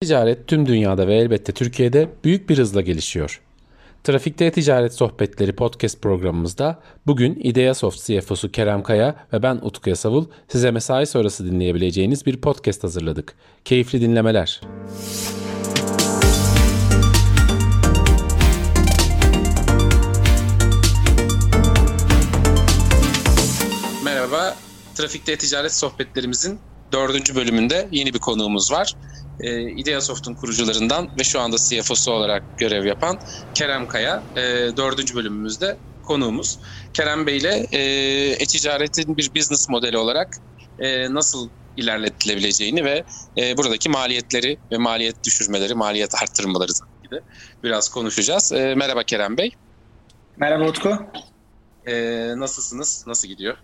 Ticaret tüm dünyada ve elbette Türkiye'de büyük bir hızla gelişiyor. Trafikte Ticaret Sohbetleri podcast programımızda bugün Ideasoft CFO'su Kerem Kaya ve ben Utku Yasavul size mesai sonrası dinleyebileceğiniz bir podcast hazırladık. Keyifli dinlemeler. Merhaba, Trafikte Ticaret Sohbetlerimizin dördüncü bölümünde yeni bir konuğumuz var e, Ideasoft'un kurucularından ve şu anda CFO'su olarak görev yapan Kerem Kaya e, dördüncü bölümümüzde konuğumuz. Kerem Bey ile e, e-ticaretin bir business modeli olarak e, nasıl ilerletilebileceğini ve e, buradaki maliyetleri ve maliyet düşürmeleri, maliyet arttırmaları gibi biraz konuşacağız. E, merhaba Kerem Bey. Merhaba Utku. E, nasılsınız? Nasıl gidiyor?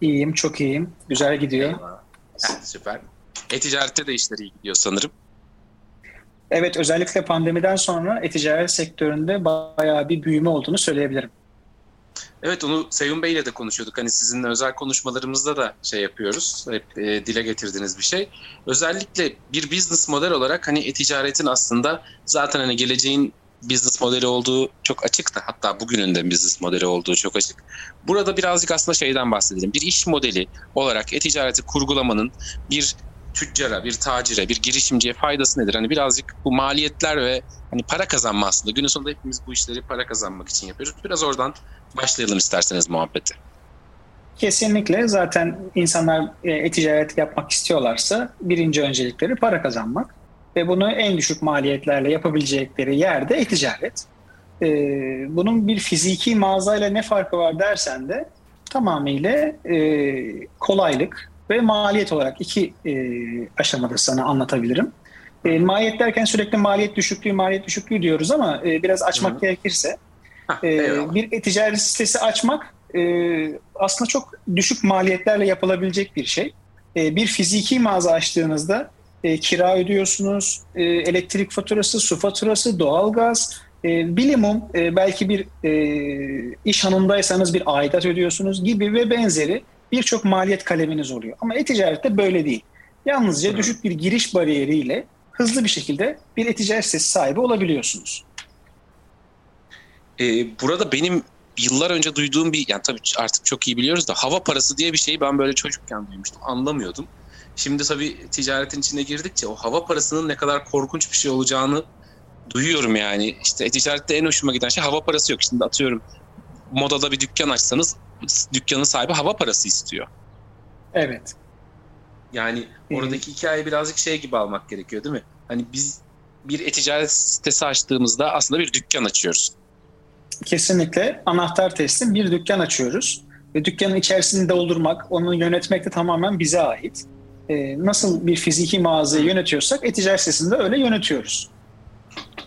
İyiyim, çok iyiyim. Güzel gidiyor. Heh, süper. E-ticarette de işler iyi gidiyor sanırım. Evet, özellikle pandemiden sonra e-ticaret sektöründe bayağı bir büyüme olduğunu söyleyebilirim. Evet onu Seyun Bey ile de konuşuyorduk. Hani sizinle özel konuşmalarımızda da şey yapıyoruz. Hep e, dile getirdiğiniz bir şey. Özellikle bir business model olarak hani e-ticaretin aslında zaten hani geleceğin business modeli olduğu çok açık da hatta bugünün de business modeli olduğu çok açık. Burada birazcık aslında şeyden bahsedelim. Bir iş modeli olarak e-ticareti kurgulamanın bir tüccara, bir tacire, bir girişimciye faydası nedir? Hani birazcık bu maliyetler ve hani para kazanma aslında. Günün sonunda hepimiz bu işleri para kazanmak için yapıyoruz. Biraz oradan başlayalım isterseniz muhabbeti. Kesinlikle zaten insanlar e, e-ticaret yapmak istiyorlarsa birinci öncelikleri para kazanmak ve bunu en düşük maliyetlerle yapabilecekleri yerde e-ticaret. Ee, bunun bir fiziki mağazayla ne farkı var dersen de tamamıyla e, kolaylık, ve maliyet olarak iki e, aşamada sana anlatabilirim. E, maliyet derken sürekli maliyet düşüklüğü, maliyet düşüklüğü diyoruz ama e, biraz açmak Hı-hı. gerekirse e, bir e-ticaret sitesi açmak e, aslında çok düşük maliyetlerle yapılabilecek bir şey. E, bir fiziki mağaza açtığınızda e, kira ödüyorsunuz, e, elektrik faturası, su faturası, doğalgaz, e, bilimum e, belki bir e, iş hanımdaysanız bir aidat ödüyorsunuz gibi ve benzeri birçok maliyet kaleminiz oluyor. Ama e-ticarette böyle değil. Yalnızca düşük bir giriş bariyeriyle hızlı bir şekilde bir e-ticaret sitesi sahibi olabiliyorsunuz. Ee, burada benim yıllar önce duyduğum bir, yani tabii artık çok iyi biliyoruz da hava parası diye bir şeyi ben böyle çocukken duymuştum. Anlamıyordum. Şimdi tabii ticaretin içine girdikçe o hava parasının ne kadar korkunç bir şey olacağını duyuyorum yani. İşte e-ticarette en hoşuma giden şey hava parası yok. Şimdi atıyorum modada bir dükkan açsanız dükkanın sahibi hava parası istiyor. Evet. Yani oradaki hikaye birazcık şey gibi almak gerekiyor değil mi? Hani biz bir e-ticaret sitesi açtığımızda aslında bir dükkan açıyoruz. Kesinlikle anahtar teslim bir dükkan açıyoruz. Ve dükkanın içerisini doldurmak, onu yönetmek de tamamen bize ait. Ee, nasıl bir fiziki mağazayı yönetiyorsak e-ticaret sitesinde öyle yönetiyoruz.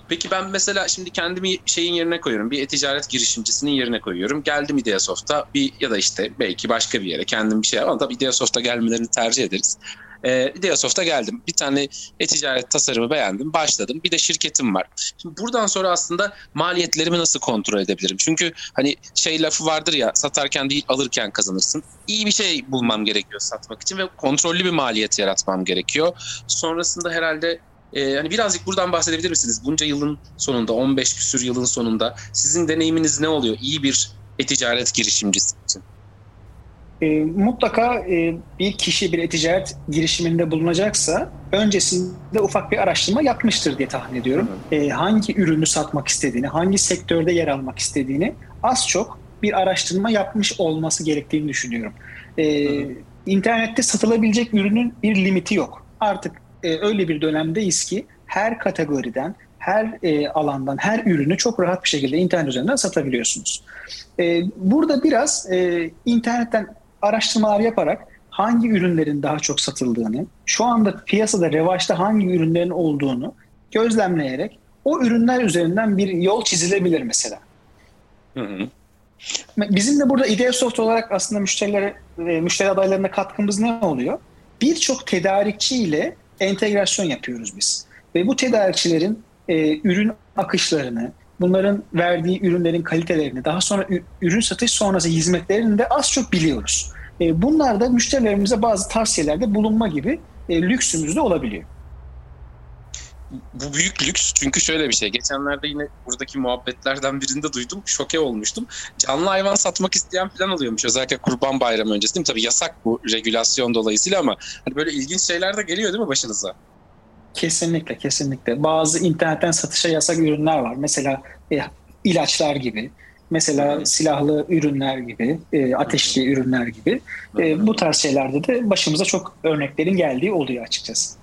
Peki ben mesela şimdi kendimi şeyin yerine koyuyorum. Bir e-ticaret girişimcisinin yerine koyuyorum. Geldim Ideasoft'a bir ya da işte belki başka bir yere kendim bir şey ama tabii Ideasoft'a gelmelerini tercih ederiz. Ee, Ideasoft'a geldim. Bir tane e-ticaret tasarımı beğendim. Başladım. Bir de şirketim var. Şimdi buradan sonra aslında maliyetlerimi nasıl kontrol edebilirim? Çünkü hani şey lafı vardır ya satarken değil alırken kazanırsın. İyi bir şey bulmam gerekiyor satmak için ve kontrollü bir maliyet yaratmam gerekiyor. Sonrasında herhalde ee, hani birazcık buradan bahsedebilir misiniz? Bunca yılın sonunda, 15 küsür yılın sonunda sizin deneyiminiz ne oluyor? İyi bir e-ticaret girişimcisi için. E, mutlaka e, bir kişi bir e-ticaret girişiminde bulunacaksa öncesinde ufak bir araştırma yapmıştır diye tahmin ediyorum. E, hangi ürünü satmak istediğini, hangi sektörde yer almak istediğini az çok bir araştırma yapmış olması gerektiğini düşünüyorum. E, İnternette satılabilecek ürünün bir limiti yok. Artık e, öyle bir dönemdeyiz ki her kategoriden, her e, alandan, her ürünü çok rahat bir şekilde internet üzerinden satabiliyorsunuz. E, burada biraz e, internetten araştırmalar yaparak hangi ürünlerin daha çok satıldığını, şu anda piyasada revaçta hangi ürünlerin olduğunu gözlemleyerek o ürünler üzerinden bir yol çizilebilir mesela. Hı hı. Bizim de burada Ideasoft olarak aslında müşterilere, e, müşteri adaylarına katkımız ne oluyor? Birçok tedarikçi ile entegrasyon yapıyoruz biz. Ve bu tedarikçilerin e, ürün akışlarını, bunların verdiği ürünlerin kalitelerini, daha sonra ürün satış sonrası hizmetlerini de az çok biliyoruz. E, bunlar da müşterilerimize bazı tavsiyelerde bulunma gibi e, lüksümüz de olabiliyor. Bu büyük lüks çünkü şöyle bir şey. Geçenlerde yine buradaki muhabbetlerden birinde duydum. Şoke olmuştum. Canlı hayvan satmak isteyen falan oluyormuş. Özellikle Kurban Bayramı öncesi değil mi? Tabii yasak bu regülasyon dolayısıyla ama hani böyle ilginç şeyler de geliyor değil mi başınıza? Kesinlikle, kesinlikle. Bazı internetten satışa yasak ürünler var. Mesela e, ilaçlar gibi, mesela hmm. silahlı ürünler gibi, e, ateşli hmm. ürünler gibi. E, bu tarz şeylerde de başımıza çok örneklerin geldiği oluyor açıkçası.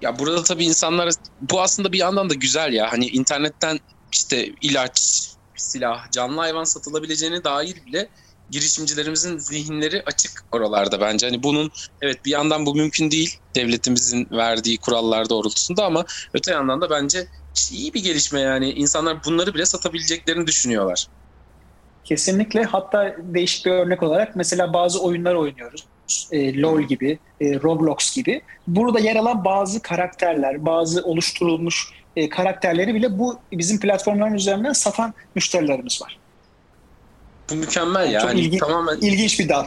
Ya burada tabii insanlar bu aslında bir yandan da güzel ya. Hani internetten işte ilaç, silah, canlı hayvan satılabileceğine dair bile girişimcilerimizin zihinleri açık oralarda bence. Hani bunun evet bir yandan bu mümkün değil devletimizin verdiği kurallar doğrultusunda ama öte yandan da bence iyi bir gelişme yani. insanlar bunları bile satabileceklerini düşünüyorlar. Kesinlikle. Hatta değişik bir örnek olarak mesela bazı oyunlar oynuyoruz. E, LoL gibi, e, Roblox gibi. Burada yer alan bazı karakterler, bazı oluşturulmuş e, karakterleri bile bu bizim platformların üzerinden satan müşterilerimiz var. Bu mükemmel yani. Çok ilgi, tamamen ilginç bir dal.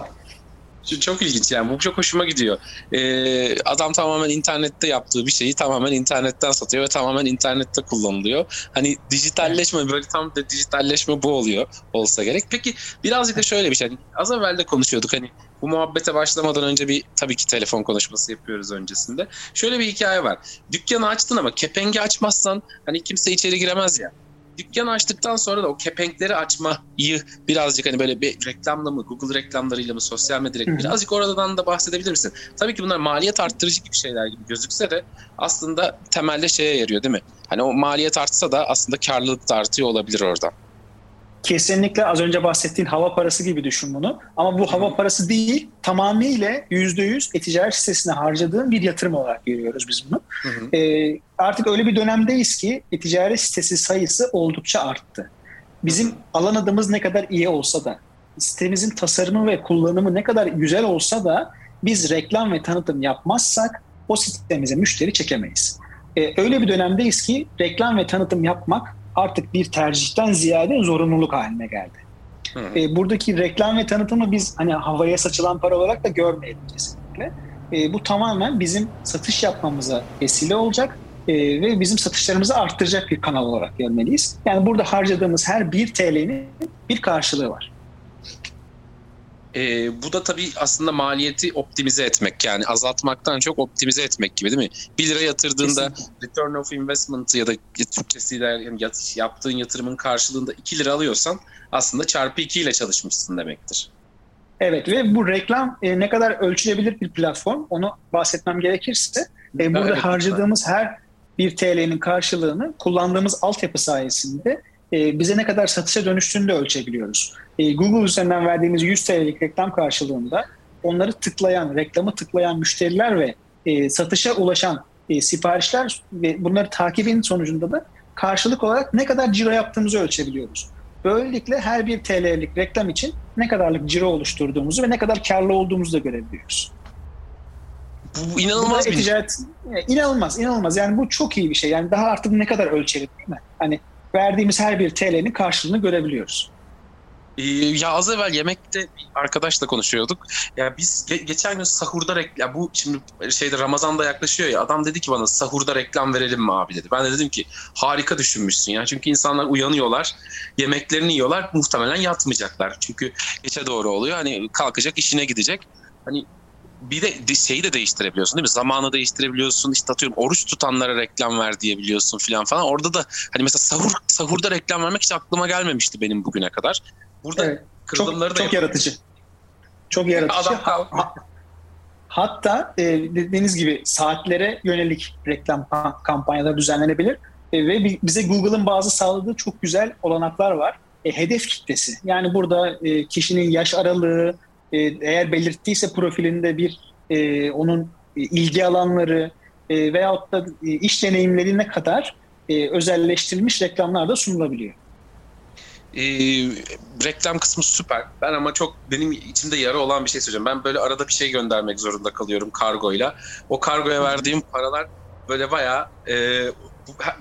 Çok ilginç yani bu çok hoşuma gidiyor. Ee, adam tamamen internette yaptığı bir şeyi tamamen internetten satıyor ve tamamen internette kullanılıyor. Hani dijitalleşme böyle tam da dijitalleşme bu oluyor olsa gerek. Peki birazcık da şöyle bir şey. Hani az evvel de konuşuyorduk hani bu muhabbete başlamadan önce bir tabii ki telefon konuşması yapıyoruz öncesinde. Şöyle bir hikaye var. Dükkanı açtın ama kepengi açmazsan hani kimse içeri giremez ya dükkan açtıktan sonra da o kepenkleri açmayı birazcık hani böyle bir reklamla mı, Google reklamlarıyla mı, sosyal medyayla birazcık oradan da bahsedebilir misin? Tabii ki bunlar maliyet arttırıcı gibi şeyler gibi gözükse de aslında temelde şeye yarıyor değil mi? Hani o maliyet artsa da aslında karlılık da artıyor olabilir oradan. Kesinlikle az önce bahsettiğin hava parası gibi düşün bunu. Ama bu hava parası değil, tamamıyla yüzde yüz e-ticaret sitesine harcadığın bir yatırım olarak görüyoruz biz bunu. Hı hı. Ee, artık öyle bir dönemdeyiz ki e-ticaret sitesi sayısı oldukça arttı. Bizim alan adımız ne kadar iyi olsa da, sitemizin tasarımı ve kullanımı ne kadar güzel olsa da biz reklam ve tanıtım yapmazsak o sitemize müşteri çekemeyiz. Ee, öyle bir dönemdeyiz ki reklam ve tanıtım yapmak artık bir tercihten ziyade zorunluluk haline geldi. E, buradaki reklam ve tanıtımı biz hani havaya saçılan para olarak da görmeyelim kesinlikle. E, bu tamamen bizim satış yapmamıza vesile olacak e, ve bizim satışlarımızı arttıracak bir kanal olarak görmeliyiz. Yani burada harcadığımız her bir TL'nin bir karşılığı var. E, bu da tabii aslında maliyeti optimize etmek yani azaltmaktan çok optimize etmek gibi değil mi? 1 lira yatırdığında Kesinlikle. return of investment ya da Türkçesiyle yani yaptığın yatırımın karşılığında 2 lira alıyorsan aslında çarpı 2 ile çalışmışsın demektir. Evet ve bu reklam e, ne kadar ölçülebilir bir platform onu bahsetmem gerekirse e, burada evet, harcadığımız her bir TL'nin karşılığını kullandığımız altyapı sayesinde e, bize ne kadar satışa dönüştüğünü de ölçebiliyoruz. E, Google üzerinden verdiğimiz 100 TL'lik reklam karşılığında onları tıklayan, reklamı tıklayan müşteriler ve e, satışa ulaşan e, siparişler ve bunları takibin sonucunda da karşılık olarak ne kadar ciro yaptığımızı ölçebiliyoruz. Böylelikle her bir TL'lik reklam için ne kadarlık ciro oluşturduğumuzu ve ne kadar karlı olduğumuzu da görebiliyoruz. Bu inanılmaz bir ticaret, inanılmaz, inanılmaz. Yani bu çok iyi bir şey. Yani daha artık ne kadar ölçelim değil mi? Hani verdiğimiz her bir TL'nin karşılığını görebiliyoruz. Ee, ya az evvel yemekte bir arkadaşla konuşuyorduk. Ya biz ge- geçen gün sahurda reklam, bu şimdi şeyde Ramazan'da yaklaşıyor ya adam dedi ki bana sahurda reklam verelim mi abi dedi. Ben de dedim ki harika düşünmüşsün ya. Çünkü insanlar uyanıyorlar, yemeklerini yiyorlar, muhtemelen yatmayacaklar. Çünkü geçe doğru oluyor. Hani kalkacak, işine gidecek. Hani bir de şeyi de değiştirebiliyorsun değil mi? Zamanı değiştirebiliyorsun. İşte atıyorum oruç tutanlara reklam ver diyebiliyorsun falan falan. Orada da hani mesela sahur sahurda reklam vermek hiç aklıma gelmemişti benim bugüne kadar. Burada evet, kırılımları çok, da çok yaratıcı. Çok yaratıcı. Adam ha, hatta e, dediğiniz gibi saatlere yönelik reklam kampanyaları düzenlenebilir. E, ve bize Google'ın bazı sağladığı çok güzel olanaklar var. E, hedef kitlesi. Yani burada e, kişinin yaş aralığı, e, eğer belirttiyse profilinde bir e, onun e, ilgi alanları e, veyahut da e, iş deneyimlerine kadar e, özelleştirilmiş reklamlar da sunulabiliyor. Ee, reklam kısmı süper. Ben ama çok benim içimde yara olan bir şey söyleyeceğim. Ben böyle arada bir şey göndermek zorunda kalıyorum kargoyla. O kargoya verdiğim paralar böyle bayağı e,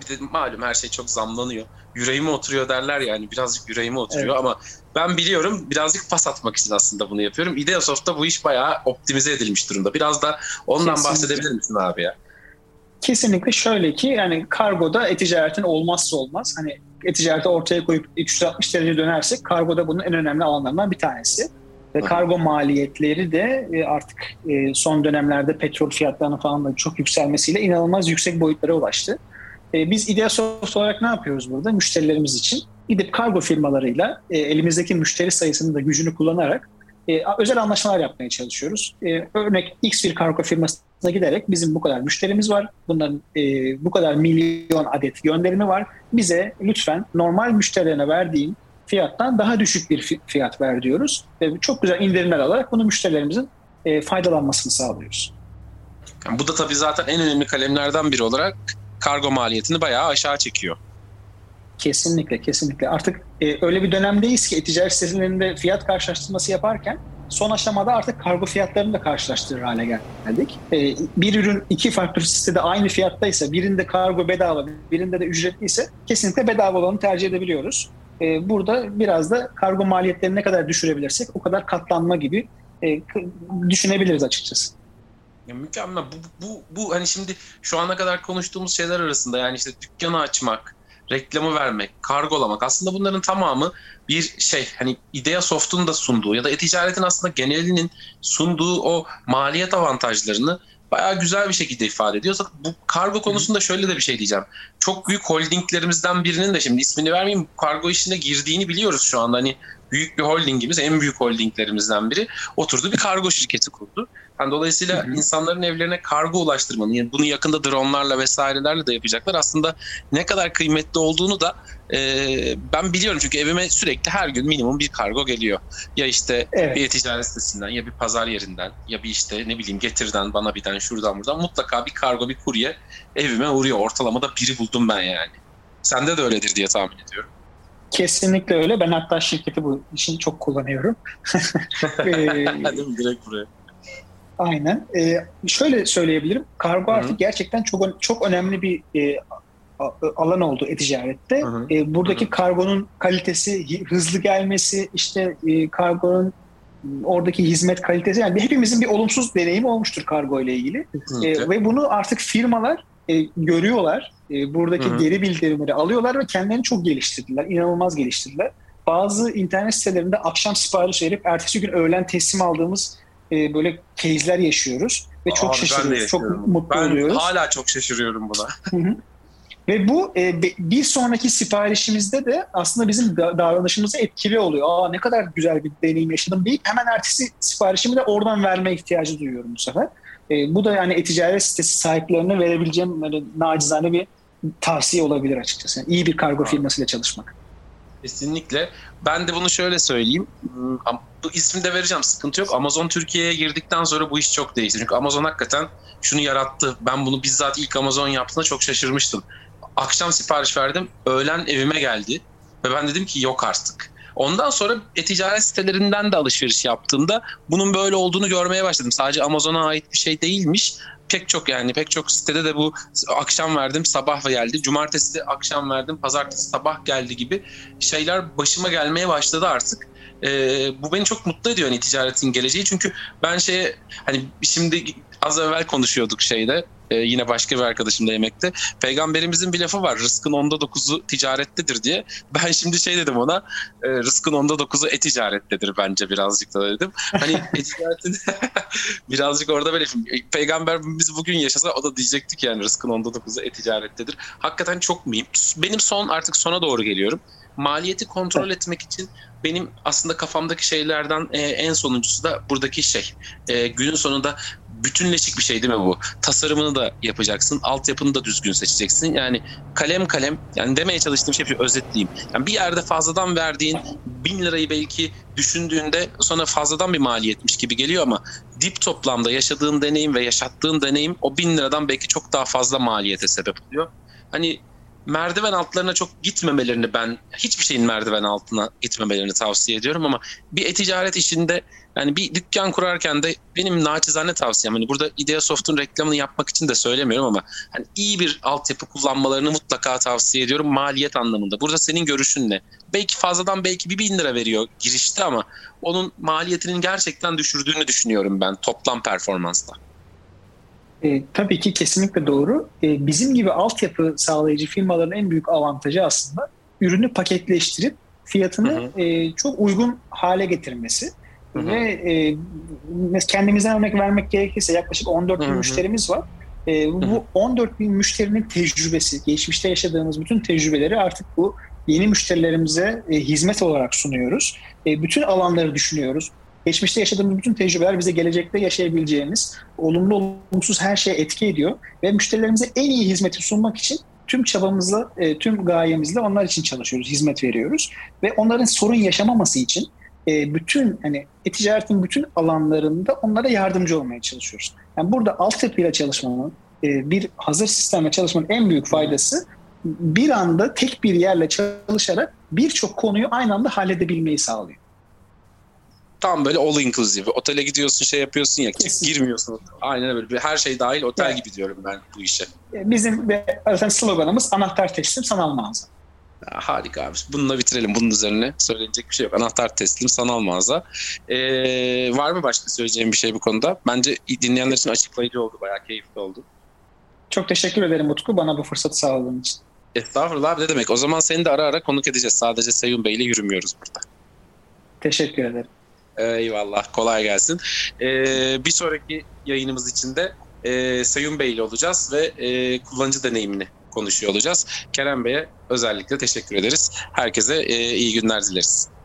bir de malum her şey çok zamlanıyor. Yüreğime oturuyor derler yani birazcık yüreğime oturuyor evet. ama ben biliyorum birazcık pas atmak için aslında bunu yapıyorum. Ideasoft'ta bu iş bayağı optimize edilmiş durumda. Biraz da ondan Kesinlikle. bahsedebilir misin abi ya? Kesinlikle şöyle ki yani kargoda e-ticaretin olmazsa olmaz. Hani e-ticareti ortaya koyup 360 derece dönersek kargoda bunun en önemli alanlarından bir tanesi. Ve kargo maliyetleri de e, artık e, son dönemlerde petrol fiyatlarının falan da çok yükselmesiyle inanılmaz yüksek boyutlara ulaştı. E, biz Ideasoft olarak ne yapıyoruz burada? Müşterilerimiz için gidip kargo firmalarıyla elimizdeki müşteri sayısının da gücünü kullanarak özel anlaşmalar yapmaya çalışıyoruz. Örnek X bir kargo firmasına giderek bizim bu kadar müşterimiz var, bunların bu kadar milyon adet gönderimi var. Bize lütfen normal müşterilerine verdiğin fiyattan daha düşük bir fiyat ver diyoruz. Ve çok güzel indirimler alarak bunu müşterilerimizin e, faydalanmasını sağlıyoruz. Yani bu da tabii zaten en önemli kalemlerden biri olarak kargo maliyetini bayağı aşağı çekiyor. Kesinlikle, kesinlikle. Artık e, öyle bir dönemdeyiz ki ticaret sitelerinde fiyat karşılaştırması yaparken son aşamada artık kargo fiyatlarını da karşılaştırır hale geldik. E, bir ürün iki farklı sitede aynı fiyattaysa birinde kargo bedava, birinde de ücretliyse kesinlikle bedava olanı tercih edebiliyoruz. E, burada biraz da kargo maliyetlerini ne kadar düşürebilirsek o kadar katlanma gibi e, düşünebiliriz açıkçası. Ya mükemmel. Bu, bu, bu hani şimdi şu ana kadar konuştuğumuz şeyler arasında yani işte dükkanı açmak, reklamı vermek, kargolamak aslında bunların tamamı bir şey hani Idea Soft'un da sunduğu ya da e-ticaretin aslında genelinin sunduğu o maliyet avantajlarını bayağı güzel bir şekilde ifade ediyor. Bu kargo konusunda şöyle de bir şey diyeceğim. Çok büyük holdinglerimizden birinin de şimdi ismini vermeyeyim kargo işine girdiğini biliyoruz şu anda. Hani büyük bir holdingimiz, en büyük holdinglerimizden biri oturdu bir kargo şirketi kurdu. Yani dolayısıyla hı hı. insanların evlerine kargo ulaştırmanın, yani bunu yakında dronlarla vesairelerle de yapacaklar. Aslında ne kadar kıymetli olduğunu da e, ben biliyorum çünkü evime sürekli her gün minimum bir kargo geliyor. Ya işte evet. bir ticaret sitesinden ya bir pazar yerinden ya bir işte ne bileyim getirden bana birden şuradan buradan mutlaka bir kargo bir kurye evime uğruyor. Ortalamada biri buldum ben yani. Sende de öyledir diye tahmin ediyorum. Kesinlikle öyle. Ben hatta şirketi bu için çok kullanıyorum. ee, Direkt buraya. Aynen. Ee, şöyle söyleyebilirim. Kargo Hı-hı. artık gerçekten çok çok önemli bir e, alan oldu e-ticarette. E, buradaki Hı-hı. kargonun kalitesi, hızlı gelmesi, işte e, kargonun oradaki hizmet kalitesi yani hepimizin bir olumsuz deneyimi olmuştur kargo ile ilgili. E, ve bunu artık firmalar e, görüyorlar. E, buradaki Hı-hı. geri bildirimleri alıyorlar ve kendilerini çok geliştirdiler. İnanılmaz geliştirdiler. Bazı internet sitelerinde akşam sipariş verip ertesi gün öğlen teslim aldığımız e, böyle case'ler yaşıyoruz ve çok Abi şaşırıyoruz. Çok mutlu ben oluyoruz. Ben hala çok şaşırıyorum buna. Ve bu e, bir sonraki siparişimizde de aslında bizim davranışımızı etkili oluyor. Aa ne kadar güzel bir deneyim yaşadım deyip hemen ertesi siparişimi de oradan verme ihtiyacı duyuyorum bu sefer. E, bu da yani e-ticaret sitesi sahiplerine verebileceğim böyle nacizane bir tavsiye olabilir açıkçası. Yani iyi bir kargo firmasıyla çalışmak. Kesinlikle. Ben de bunu şöyle söyleyeyim. Hmm, bu ismi de vereceğim sıkıntı yok. Amazon Türkiye'ye girdikten sonra bu iş çok değişti. Çünkü Amazon hakikaten şunu yarattı. Ben bunu bizzat ilk Amazon yaptığında çok şaşırmıştım. Akşam sipariş verdim. Öğlen evime geldi. Ve ben dedim ki yok artık. Ondan sonra e-ticaret sitelerinden de alışveriş yaptığımda bunun böyle olduğunu görmeye başladım. Sadece Amazon'a ait bir şey değilmiş pek çok yani pek çok sitede de bu akşam verdim sabah geldi. Cumartesi akşam verdim pazartesi sabah geldi gibi şeyler başıma gelmeye başladı artık. Ee, bu beni çok mutlu ediyor hani ticaretin geleceği. Çünkü ben şey hani şimdi az evvel konuşuyorduk şeyde e, yine başka bir arkadaşımla yemekte. Peygamberimizin bir lafı var. Rızkın onda dokuzu ticarettedir diye. Ben şimdi şey dedim ona. E, rızkın onda dokuzu e-ticarettedir bence birazcık da dedim. Hani e-ticaretin birazcık orada böyle peygamberimiz bugün yaşasa o da diyecektik yani rızkın onda dokuzu e-ticarettedir. Hakikaten çok mühim. Benim son artık sona doğru geliyorum maliyeti kontrol etmek için benim aslında kafamdaki şeylerden e, en sonuncusu da buradaki şey. E, günün sonunda bütünleşik bir şey değil mi bu? Tasarımını da yapacaksın, altyapını da düzgün seçeceksin. Yani kalem kalem, yani demeye çalıştığım şey bir özetleyeyim. Yani bir yerde fazladan verdiğin bin lirayı belki düşündüğünde sonra fazladan bir maliyetmiş gibi geliyor ama dip toplamda yaşadığın deneyim ve yaşattığın deneyim o bin liradan belki çok daha fazla maliyete sebep oluyor. Hani merdiven altlarına çok gitmemelerini ben hiçbir şeyin merdiven altına gitmemelerini tavsiye ediyorum ama bir e-ticaret işinde yani bir dükkan kurarken de benim naçizane tavsiyem hani burada Ideasoft'un reklamını yapmak için de söylemiyorum ama hani iyi bir altyapı kullanmalarını mutlaka tavsiye ediyorum maliyet anlamında. Burada senin görüşün ne? Belki fazladan belki bir bin lira veriyor girişte ama onun maliyetinin gerçekten düşürdüğünü düşünüyorum ben toplam performansla. E, tabii ki kesinlikle doğru. E, bizim gibi altyapı sağlayıcı firmaların en büyük avantajı aslında ürünü paketleştirip fiyatını hı hı. E, çok uygun hale getirmesi. Hı hı. Ve e, kendimizden örnek vermek gerekirse yaklaşık 14 bin hı hı. müşterimiz var. E, bu 14 bin müşterinin tecrübesi, geçmişte yaşadığımız bütün tecrübeleri artık bu yeni müşterilerimize e, hizmet olarak sunuyoruz. E, bütün alanları düşünüyoruz. Geçmişte yaşadığımız bütün tecrübeler bize gelecekte yaşayabileceğimiz olumlu olumsuz her şeye etki ediyor ve müşterilerimize en iyi hizmeti sunmak için tüm çabamızla, e, tüm gayemizle onlar için çalışıyoruz, hizmet veriyoruz ve onların sorun yaşamaması için e, bütün hani e-ticaretin bütün alanlarında onlara yardımcı olmaya çalışıyoruz. Yani burada altyapıyla çalışmanın, e, bir hazır sistemle çalışmanın en büyük faydası bir anda tek bir yerle çalışarak birçok konuyu aynı anda halledebilmeyi sağlıyor. Tam böyle all inclusive. Otele gidiyorsun şey yapıyorsun ya Kesin. girmiyorsun. Aynen öyle. Her şey dahil otel evet. gibi diyorum ben bu işe. E, bizim zaten sloganımız anahtar teslim sanal mağaza. Ya, harika abi. Bununla bitirelim. Bunun üzerine söylenecek bir şey yok. Anahtar teslim sanal mağaza. Ee, var mı başka söyleyeceğim bir şey bu konuda? Bence dinleyenler için açıklayıcı oldu. Bayağı keyifli oldu. Çok teşekkür ederim Utku bana bu fırsatı sağladığın için. Estağfurullah abi ne demek. O zaman seni de ara ara konuk edeceğiz. Sadece Seyun Bey ile yürümüyoruz burada. Teşekkür ederim. Eyvallah. Kolay gelsin. Ee, bir sonraki yayınımız için de e, Seyun Bey ile olacağız ve e, kullanıcı deneyimini konuşuyor olacağız. Kerem Bey'e özellikle teşekkür ederiz. Herkese e, iyi günler dileriz.